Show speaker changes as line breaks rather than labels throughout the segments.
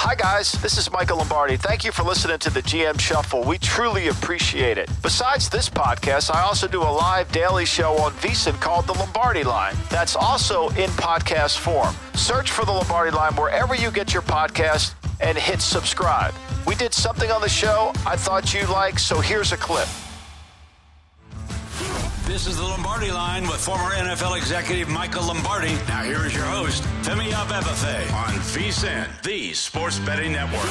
Hi, guys. This is Michael Lombardi. Thank you for listening to the GM Shuffle. We truly appreciate it. Besides this podcast, I also do a live daily show on VSiN called The Lombardi Line. That's also in podcast form. Search for The Lombardi Line wherever you get your podcast and hit subscribe. We did something on the show I thought you'd like, so here's a clip.
This is the Lombardi line with former NFL executive Michael Lombardi. Now here is your host, Femi Abebefe on VSiN, the Sports Betting Network.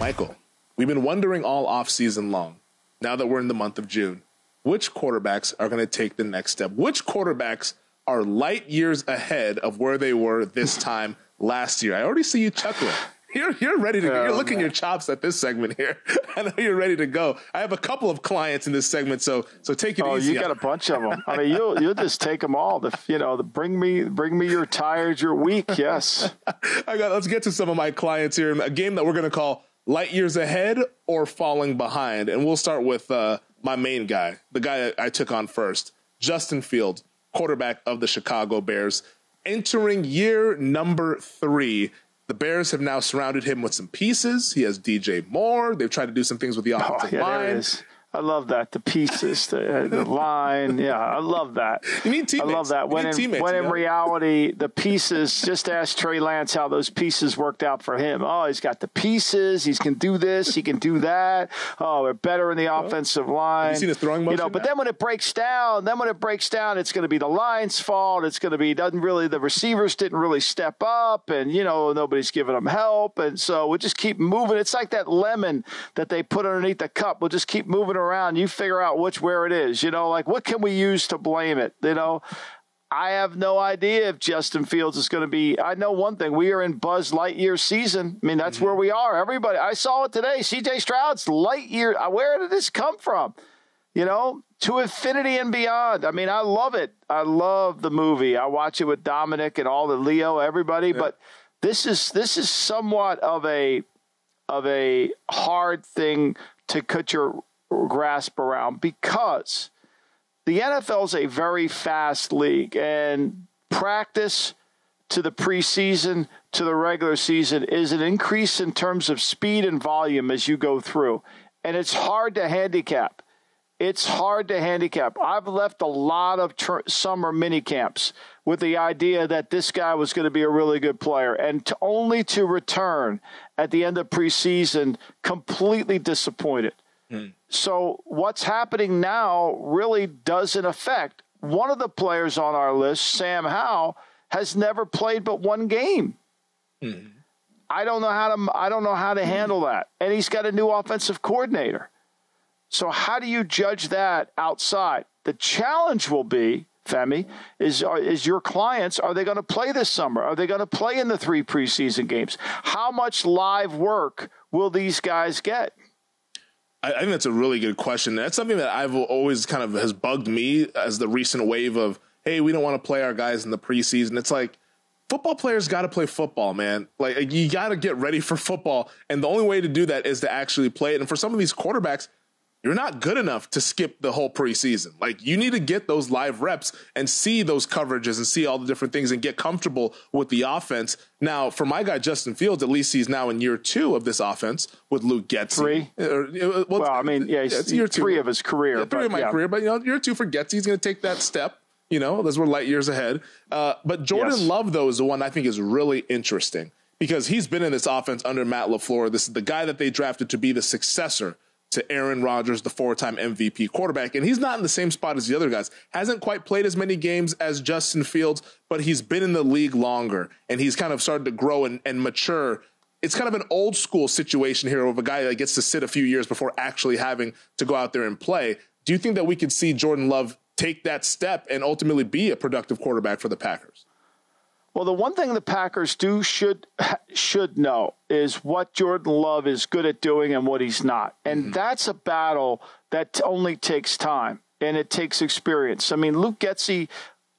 Michael, we've been wondering all offseason long, now that we're in the month of June, which quarterbacks are going to take the next step? Which quarterbacks are light years ahead of where they were this time last year? I already see you chuckling. You're you're ready to go. You're licking your chops at this segment here. I know you're ready to go. I have a couple of clients in this segment, so so take it
oh,
easy.
you got a bunch of them. I mean, you'll you'll just take them all. The you know, the bring me bring me your tired, your weak. Yes.
I got. Let's get to some of my clients here. In a game that we're going to call light years ahead or falling behind, and we'll start with uh, my main guy, the guy I took on first, Justin Fields, quarterback of the Chicago Bears, entering year number three the Bears have now surrounded him with some pieces. He has DJ Moore. They've tried to do some things with the oh, offensive
oh, yeah,
line.
I love that. The pieces, the, uh, the line. Yeah, I love that.
You need teammates.
I love that. When in, when in reality, the pieces, just ask Trey Lance how those pieces worked out for him. Oh, he's got the pieces. He can do this. He can do that. Oh, they're better in the offensive line.
You seen his throwing motion?
You know, but then when it breaks down, then when it breaks down, it's going to be the line's fault. It's going to be, doesn't really, the receivers didn't really step up and, you know, nobody's giving them help. And so we'll just keep moving. It's like that lemon that they put underneath the cup. We'll just keep moving around. You figure out which where it is. You know, like what can we use to blame it? You know, I have no idea if Justin Fields is going to be. I know one thing: we are in Buzz Lightyear season. I mean, that's mm-hmm. where we are. Everybody, I saw it today. C.J. Stroud's Lightyear. Uh, where did this come from? You know, to infinity and beyond. I mean, I love it. I love the movie. I watch it with Dominic and all the Leo, everybody. Yeah. But this is this is somewhat of a of a hard thing to cut your grasp around because the NFL is a very fast league and practice to the preseason to the regular season is an increase in terms of speed and volume as you go through. And it's hard to handicap. It's hard to handicap. I've left a lot of summer mini camps with the idea that this guy was going to be a really good player and to only to return at the end of preseason completely disappointed. Mm. So what's happening now really doesn't affect one of the players on our list, Sam Howell, has never played but one game. Mm. I don't know how to I don't know how to handle that. And he's got a new offensive coordinator. So how do you judge that outside? The challenge will be Femi, is is your clients are they going to play this summer? Are they going to play in the three preseason games? How much live work will these guys get?
I, think that's a really good question. That's something that I've always kind of has bugged me as the recent wave of, hey, we don't want to play our guys in the preseason. It's like football players got to play football, man. Like you got to get ready for football, and the only way to do that is to actually play it. And for some of these quarterbacks, you're not good enough to skip the whole preseason. Like you need to get those live reps and see those coverages and see all the different things and get comfortable with the offense. Now, for my guy Justin Fields, at least he's now in year two of this offense with Luke Getsy.
Three. Uh, well, well I mean, yeah, it's year two. three of his career.
Yeah, three but, of my yeah. career, but you know, year two for Getsy, he's going to take that step. You know, those were light years ahead. Uh, but Jordan yes. Love, though, is the one I think is really interesting because he's been in this offense under Matt LaFleur. This is the guy that they drafted to be the successor to Aaron Rodgers, the four time MVP quarterback. And he's not in the same spot as the other guys. Hasn't quite played as many games as Justin Fields, but he's been in the league longer and he's kind of started to grow and, and mature. It's kind of an old school situation here of a guy that gets to sit a few years before actually having to go out there and play. Do you think that we could see Jordan Love take that step and ultimately be a productive quarterback for the Packers?
Well, the one thing the Packers do should should know is what Jordan Love is good at doing and what he's not, and mm-hmm. that's a battle that only takes time and it takes experience. I mean, Luke Getsy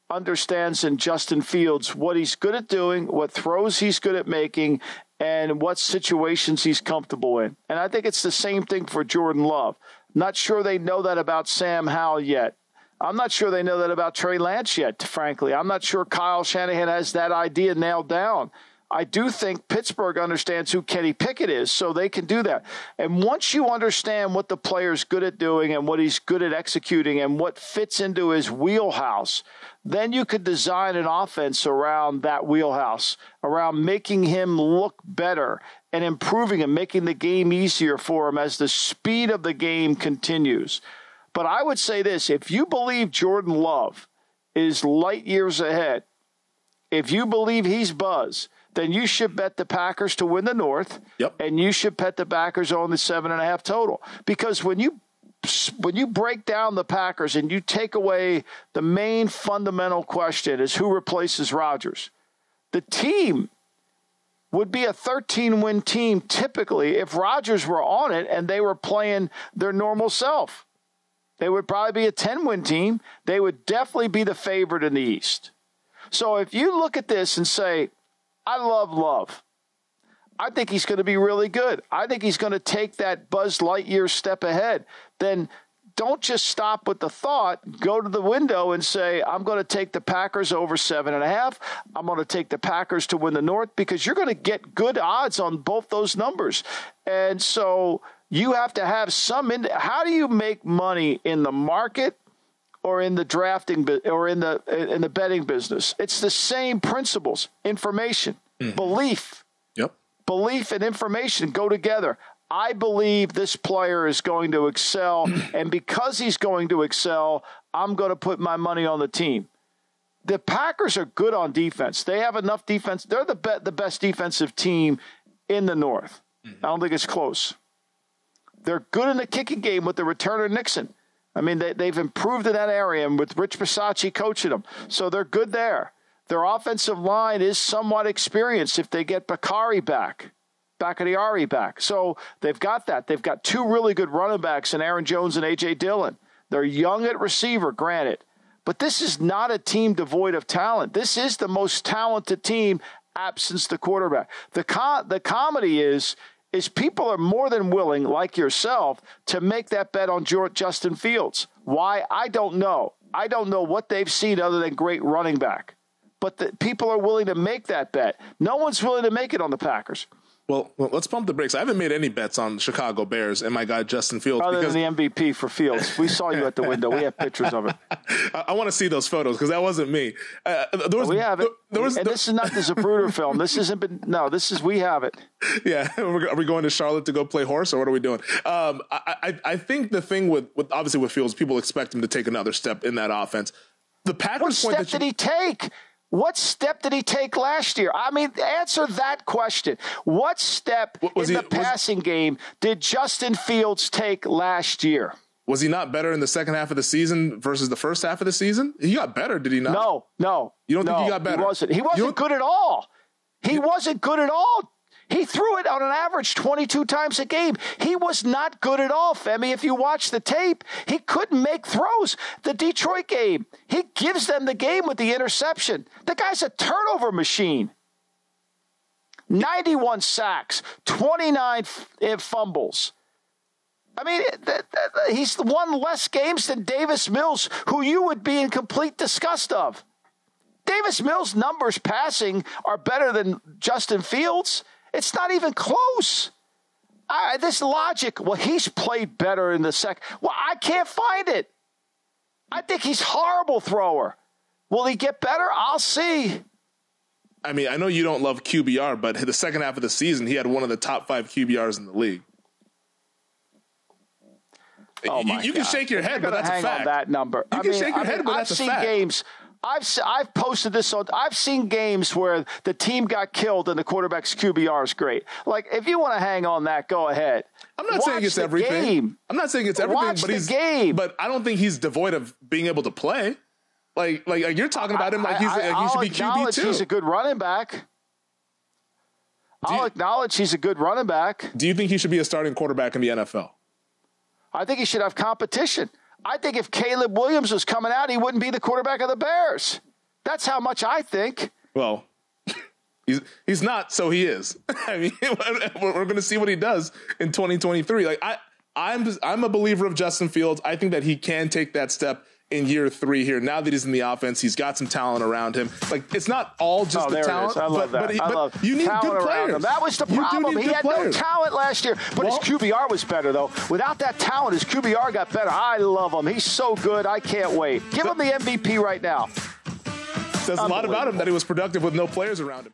understands in Justin Fields what he's good at doing, what throws he's good at making, and what situations he's comfortable in. And I think it's the same thing for Jordan Love. Not sure they know that about Sam Howell yet. I'm not sure they know that about Trey Lance yet, frankly. I'm not sure Kyle Shanahan has that idea nailed down. I do think Pittsburgh understands who Kenny Pickett is, so they can do that. And once you understand what the player's good at doing and what he's good at executing and what fits into his wheelhouse, then you could design an offense around that wheelhouse, around making him look better and improving and making the game easier for him as the speed of the game continues. But I would say this if you believe Jordan Love is light years ahead, if you believe he's Buzz, then you should bet the Packers to win the North.
Yep.
And you should bet the Packers on the seven and a half total. Because when you when you break down the Packers and you take away the main fundamental question is who replaces Rodgers, the team would be a 13 win team typically if Rodgers were on it and they were playing their normal self. They would probably be a 10 win team. They would definitely be the favorite in the East. So if you look at this and say, I love Love. I think he's going to be really good. I think he's going to take that Buzz Lightyear step ahead. Then don't just stop with the thought. Go to the window and say, I'm going to take the Packers over seven and a half. I'm going to take the Packers to win the North because you're going to get good odds on both those numbers. And so you have to have some. In, how do you make money in the market? or in the drafting or in the in the betting business. It's the same principles. Information, mm-hmm. belief.
Yep.
Belief and information go together. I believe this player is going to excel and because he's going to excel, I'm going to put my money on the team. The Packers are good on defense. They have enough defense. They're the be- the best defensive team in the North. Mm-hmm. I don't think it's close. They're good in the kicking game with the returner Nixon. I mean, they, they've improved in that area and with Rich Bisaccia coaching them. So they're good there. Their offensive line is somewhat experienced if they get Bakari back, Bakhtiari back. So they've got that. They've got two really good running backs in Aaron Jones and A.J. Dillon. They're young at receiver, granted. But this is not a team devoid of talent. This is the most talented team absence the quarterback. The, co- the comedy is is people are more than willing, like yourself, to make that bet on Justin Fields. Why? I don't know. I don't know what they've seen other than great running back. But the, people are willing to make that bet. No one's willing to make it on the Packers.
Well, let's pump the brakes. I haven't made any bets on Chicago Bears and my guy Justin Fields.
Other because... than the MVP for Fields, we saw you at the window. We have pictures of it.
I, I want to see those photos because that wasn't me. Uh,
there was, we have it. There was, and there... this is not the Zapruder film. This isn't been. No, this is we have it.
Yeah, are we going to Charlotte to go play horse, or what are we doing? Um, I, I, I think the thing with, with obviously with Fields, people expect him to take another step in that offense. The Packers
what
step
did he take? What step did he take last year? I mean, answer that question. What step in he, the passing was, game did Justin Fields take last year?
Was he not better in the second half of the season versus the first half of the season? He got better, did he not?
No, no.
You don't
no,
think he got better?
He wasn't. He wasn't good at all. He wasn't good at all. He threw it on an average 22 times a game. He was not good at all, Femi. If you watch the tape, he couldn't make throws. The Detroit game, he gives them the game with the interception. The guy's a turnover machine. 91 sacks, 29 eh, fumbles. I mean, eh, he's won less games than Davis Mills, who you would be in complete disgust of. Davis Mills' numbers passing are better than Justin Fields. It's not even close. I, this logic, well, he's played better in the second. Well, I can't find it. I think he's horrible thrower. Will he get better? I'll see.
I mean, I know you don't love QBR, but the second half of the season, he had one of the top five QBRs in the league.
Oh
you, you can shake your head, but that's a fact.
that number.
You
I
can
mean,
shake your
I
head,
mean,
but
I've
that's a
seen
fact.
games I've I've posted this on. I've seen games where the team got killed and the quarterback's QBR is great. Like if you want to hang on that, go ahead.
I'm not
Watch
saying it's everything.
Game.
I'm not saying it's everything,
Watch
but he's
game.
But I don't think he's devoid of being able to play. Like like, like you're talking about him like he's I, like he should be QB too.
He's a good running back. Do I'll you, acknowledge he's a good running back.
Do you think he should be a starting quarterback in the NFL?
I think he should have competition. I think if Caleb Williams was coming out, he wouldn't be the quarterback of the Bears. That's how much I think.
Well, he's he's not, so he is. I mean, we're, we're going to see what he does in 2023. Like I, I'm I'm a believer of Justin Fields. I think that he can take that step in year three here. Now that he's in the offense, he's got some talent around him. Like it's not all just oh, the talent.
I love
but,
that.
But, he,
I love
you need good players.
Him. That was the problem. He had players. no talent last year, but well, his QBR was better though. Without that talent, his QBR got better. I love him. He's so good. I can't wait. Give him the MVP right now.
Says a lot about him that he was productive with no players around him.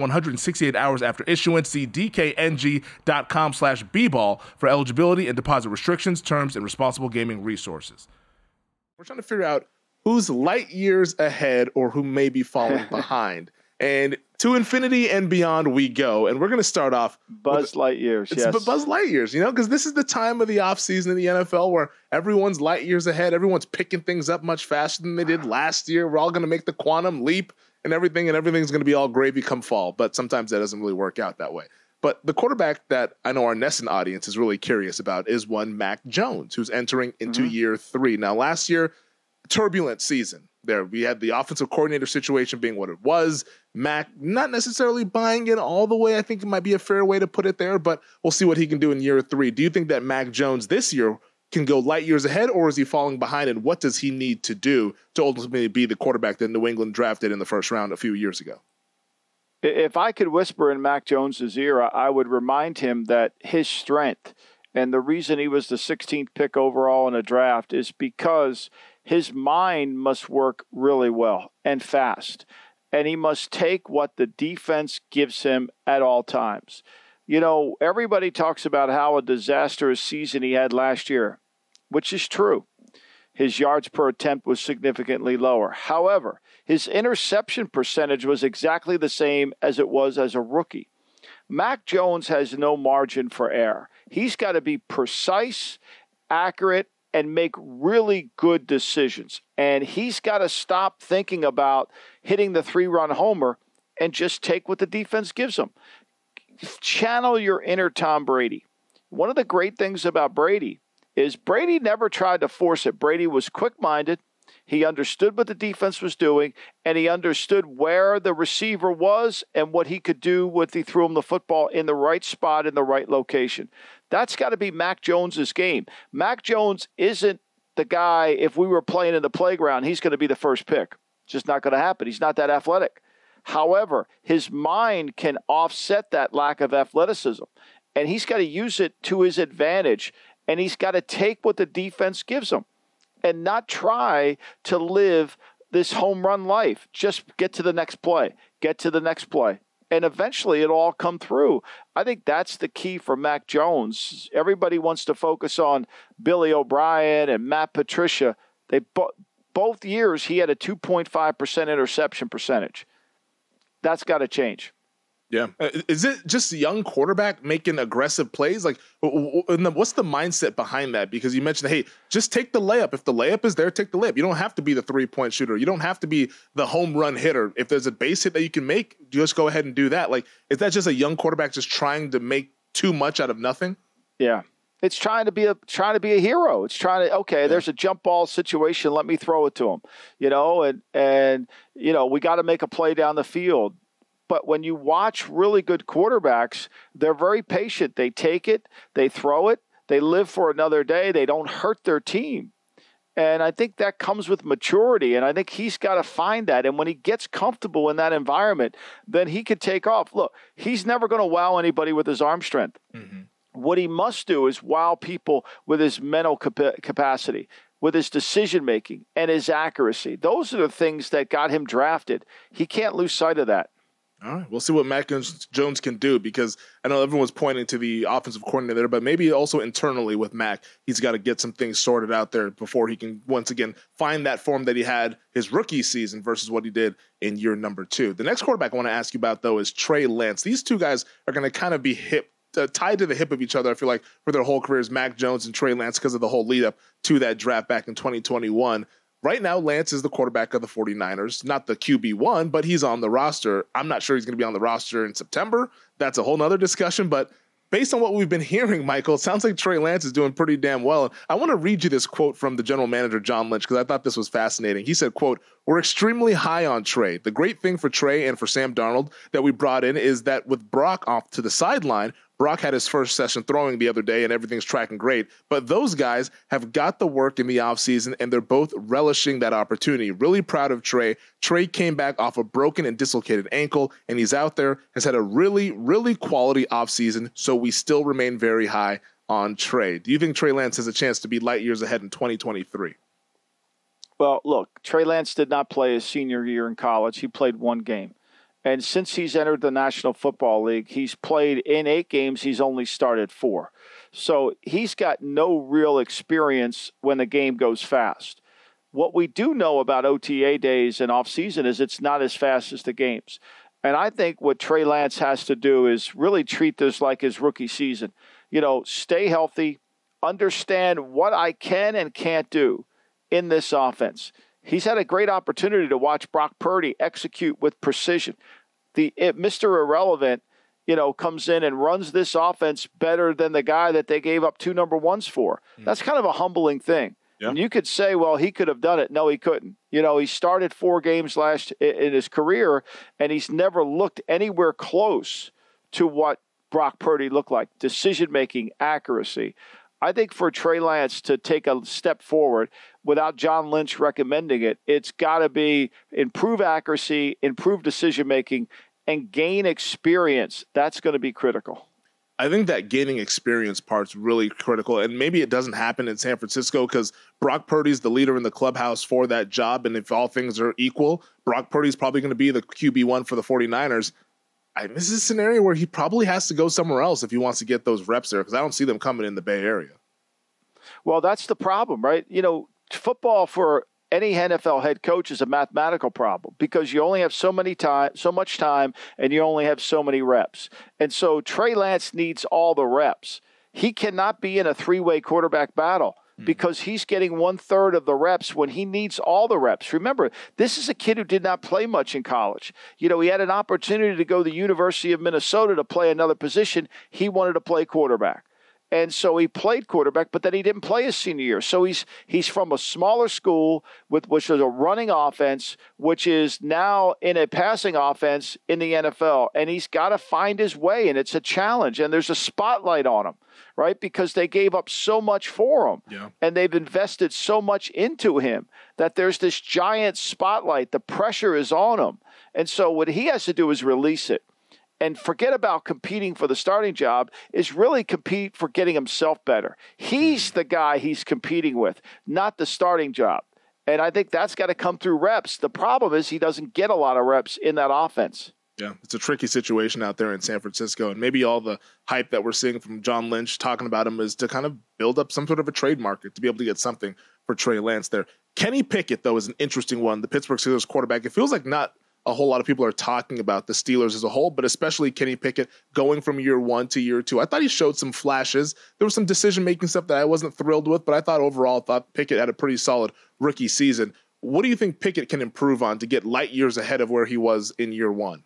168 hours after issuance. See dkng.com slash bball for eligibility and deposit restrictions, terms, and responsible gaming resources. We're trying to figure out who's light years ahead or who may be falling behind. And to infinity and beyond we go. And we're going to start off
Buzz Lightyears. Yes,
but Buzz Lightyears. You know, because this is the time of the off season in the NFL where everyone's light years ahead. Everyone's picking things up much faster than they did last year. We're all going to make the quantum leap and everything, and everything's going to be all gravy come fall. But sometimes that doesn't really work out that way. But the quarterback that I know our NESN audience is really curious about is one Mac Jones, who's entering into mm-hmm. year three. Now, last year, turbulent season there. We had the offensive coordinator situation being what it was. Mac not necessarily buying it all the way. I think it might be a fair way to put it there, but we'll see what he can do in year three. Do you think that Mac Jones this year can go light years ahead, or is he falling behind? And what does he need to do to ultimately be the quarterback that New England drafted in the first round a few years ago?
If I could whisper in Mac Jones's ear, I would remind him that his strength and the reason he was the 16th pick overall in a draft is because his mind must work really well and fast. And he must take what the defense gives him at all times. You know, everybody talks about how a disastrous season he had last year, which is true. His yards per attempt was significantly lower. However, his interception percentage was exactly the same as it was as a rookie. Mac Jones has no margin for error. He's got to be precise, accurate, and make really good decisions. And he's got to stop thinking about hitting the three run homer and just take what the defense gives him channel your inner Tom Brady. One of the great things about Brady is Brady never tried to force it. Brady was quick minded. He understood what the defense was doing, and he understood where the receiver was and what he could do with he threw him the football in the right spot in the right location. That's got to be Mac Jones's game. Mac Jones isn't the guy. If we were playing in the playground, he's going to be the first pick. Just not going to happen. He's not that athletic. However, his mind can offset that lack of athleticism, and he's got to use it to his advantage. And he's got to take what the defense gives him and not try to live this home run life. Just get to the next play, get to the next play. And eventually it'll all come through. I think that's the key for Mac Jones. Everybody wants to focus on Billy O'Brien and Matt Patricia. They bo- both years he had a 2.5% interception percentage. That's got to change.
Yeah. Uh, is it just a young quarterback making aggressive plays? Like, what's the mindset behind that? Because you mentioned, hey, just take the layup. If the layup is there, take the layup. You don't have to be the three point shooter. You don't have to be the home run hitter. If there's a base hit that you can make, just go ahead and do that. Like, is that just a young quarterback just trying to make too much out of nothing?
Yeah. It's trying to be a trying to be a hero. It's trying to okay. Yeah. There's a jump ball situation. Let me throw it to him. You know, and and you know we got to make a play down the field. But when you watch really good quarterbacks, they're very patient. They take it, they throw it, they live for another day. They don't hurt their team. And I think that comes with maturity. And I think he's got to find that. And when he gets comfortable in that environment, then he could take off. Look, he's never going to wow anybody with his arm strength. Mm-hmm. What he must do is wow people with his mental capacity, with his decision making, and his accuracy. Those are the things that got him drafted. He can't lose sight of that.
All right, we'll see what Mac Jones can do because I know everyone's pointing to the offensive coordinator, there, but maybe also internally with Mac, he's got to get some things sorted out there before he can once again find that form that he had his rookie season versus what he did in year number two. The next quarterback I want to ask you about though is Trey Lance. These two guys are going to kind of be hip uh, tied to the hip of each other. I feel like for their whole careers, Mac Jones and Trey Lance, because of the whole lead up to that draft back in 2021. Right now, Lance is the quarterback of the 49ers, not the QB1, but he's on the roster. I'm not sure he's going to be on the roster in September. That's a whole nother discussion, but based on what we've been hearing, Michael, it sounds like Trey Lance is doing pretty damn well. I want to read you this quote from the general manager, John Lynch, because I thought this was fascinating. He said, quote, we're extremely high on Trey. The great thing for Trey and for Sam Darnold that we brought in is that with Brock off to the sideline, Brock had his first session throwing the other day and everything's tracking great. But those guys have got the work in the offseason and they're both relishing that opportunity. Really proud of Trey. Trey came back off a broken and dislocated ankle and he's out there, has had a really, really quality offseason. So we still remain very high on Trey. Do you think Trey Lance has a chance to be light years ahead in 2023?
Well, look, Trey Lance did not play his senior year in college. He played one game. And since he's entered the National Football League, he's played in eight games, he's only started four. So he's got no real experience when the game goes fast. What we do know about OTA days and off season is it's not as fast as the games. And I think what Trey Lance has to do is really treat this like his rookie season. You know, stay healthy, understand what I can and can't do in this offense He's had a great opportunity to watch Brock Purdy execute with precision. The it, Mr. Irrelevant, you know, comes in and runs this offense better than the guy that they gave up two number ones for. Mm. That's kind of a humbling thing. Yeah. And you could say, well, he could have done it. No, he couldn't. You know, he started four games last in his career, and he's never looked anywhere close to what Brock Purdy looked like. Decision making, accuracy. I think for Trey Lance to take a step forward without John Lynch recommending it, it's got to be improve accuracy, improve decision making, and gain experience. That's going to be critical.
I think that gaining experience part's really critical, and maybe it doesn't happen in San Francisco because Brock Purdy's the leader in the clubhouse for that job, and if all things are equal, Brock Purdy's probably going to be the QB one for the 49ers. I, this is a scenario where he probably has to go somewhere else if he wants to get those reps there because I don't see them coming in the Bay Area.
Well, that's the problem, right? You know, football for any NFL head coach is a mathematical problem because you only have so many time, so much time, and you only have so many reps. And so Trey Lance needs all the reps. He cannot be in a three-way quarterback battle hmm. because he's getting one third of the reps when he needs all the reps. Remember, this is a kid who did not play much in college. You know, he had an opportunity to go to the University of Minnesota to play another position. He wanted to play quarterback and so he played quarterback, but then he didn't play his senior year. So he's he's from a smaller school with which is a running offense, which is now in a passing offense in the NFL, and he's got to find his way, and it's a challenge, and there's a spotlight on him, right? Because they gave up so much for him, yeah. and they've invested so much into him that there's this giant spotlight. The pressure is on him, and so what he has to do is release it and forget about competing for the starting job is really compete for getting himself better. He's mm-hmm. the guy he's competing with, not the starting job. And I think that's got to come through reps. The problem is he doesn't get a lot of reps in that offense.
Yeah, it's a tricky situation out there in San Francisco. And maybe all the hype that we're seeing from John Lynch talking about him is to kind of build up some sort of a trade market to be able to get something for Trey Lance there. Kenny Pickett, though, is an interesting one. The Pittsburgh Steelers quarterback. It feels like not a whole lot of people are talking about the Steelers as a whole, but especially Kenny Pickett going from year one to year two. I thought he showed some flashes. There was some decision making stuff that I wasn't thrilled with, but I thought overall, I thought Pickett had a pretty solid rookie season. What do you think Pickett can improve on to get light years ahead of where he was in year one?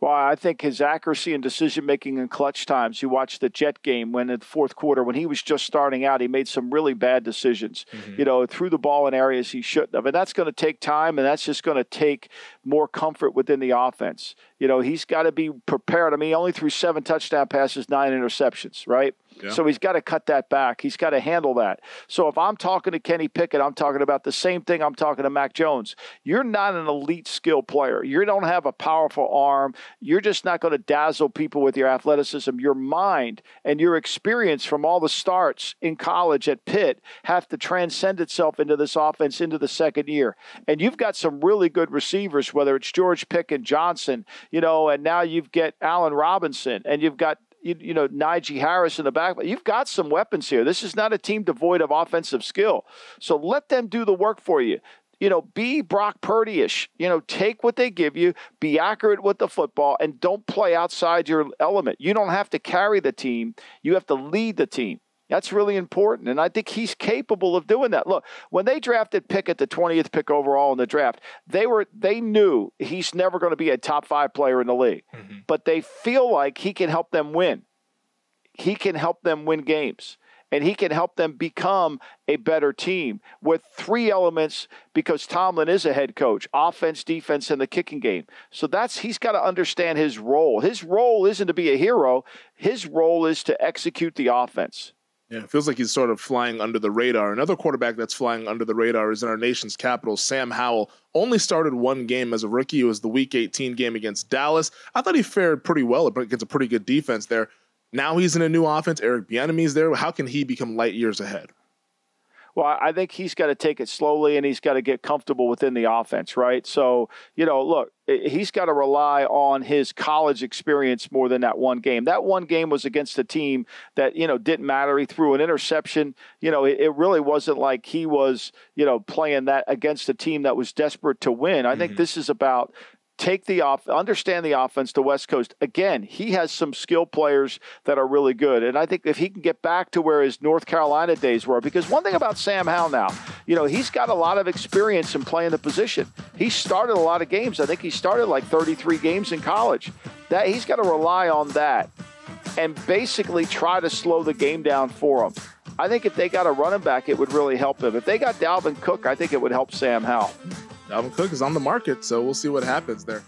Well, I think his accuracy and decision making in clutch times. You watch the Jet game when in the fourth quarter, when he was just starting out, he made some really bad decisions. Mm-hmm. You know, threw the ball in areas he shouldn't have. And that's going to take time, and that's just going to take more comfort within the offense. You know, he's got to be prepared. I mean, he only threw seven touchdown passes, nine interceptions, right? So he's got to cut that back. He's got to handle that. So if I'm talking to Kenny Pickett, I'm talking about the same thing I'm talking to Mac Jones. You're not an elite skill player. You don't have a powerful arm. You're just not going to dazzle people with your athleticism. Your mind and your experience from all the starts in college at Pitt have to transcend itself into this offense into the second year. And you've got some really good receivers, whether it's George Pickens, and Johnson, you know, and now you've got Allen Robinson, and you've got you, you know, Najee Harris in the back. You've got some weapons here. This is not a team devoid of offensive skill. So let them do the work for you. You know, be Brock Purdy-ish. You know, take what they give you, be accurate with the football, and don't play outside your element. You don't have to carry the team. You have to lead the team. That's really important. And I think he's capable of doing that. Look, when they drafted Pickett, the 20th pick overall in the draft, they were they knew he's never going to be a top five player in the league. Mm-hmm. But they feel like he can help them win. He can help them win games. And he can help them become a better team with three elements because Tomlin is a head coach offense, defense, and the kicking game. So that's he's got to understand his role. His role isn't to be a hero, his role is to execute the offense.
Yeah, it feels like he's sort of flying under the radar. Another quarterback that's flying under the radar is in our nation's capital, Sam Howell. Only started one game as a rookie. It was the Week 18 game against Dallas. I thought he fared pretty well against a pretty good defense there. Now he's in a new offense. Eric Bieniemy's there. How can he become light years ahead?
Well, I think he's got to take it slowly and he's got to get comfortable within the offense, right? So, you know, look, he's got to rely on his college experience more than that one game. That one game was against a team that, you know, didn't matter. He threw an interception. You know, it, it really wasn't like he was, you know, playing that against a team that was desperate to win. I mm-hmm. think this is about take the off, understand the offense. The West Coast again, he has some skill players that are really good, and I think if he can get back to where his North Carolina days were, because one thing about Sam Howell now, you know, he's got a lot of experience in playing the position. He started a lot of games. I think he started like 33 games in college. That he's got to rely on that and basically try to slow the game down for him. I think if they got a running back, it would really help him. If they got Dalvin Cook, I think it would help Sam Howell.
Dalvin Cook is on the market, so we'll see what happens there.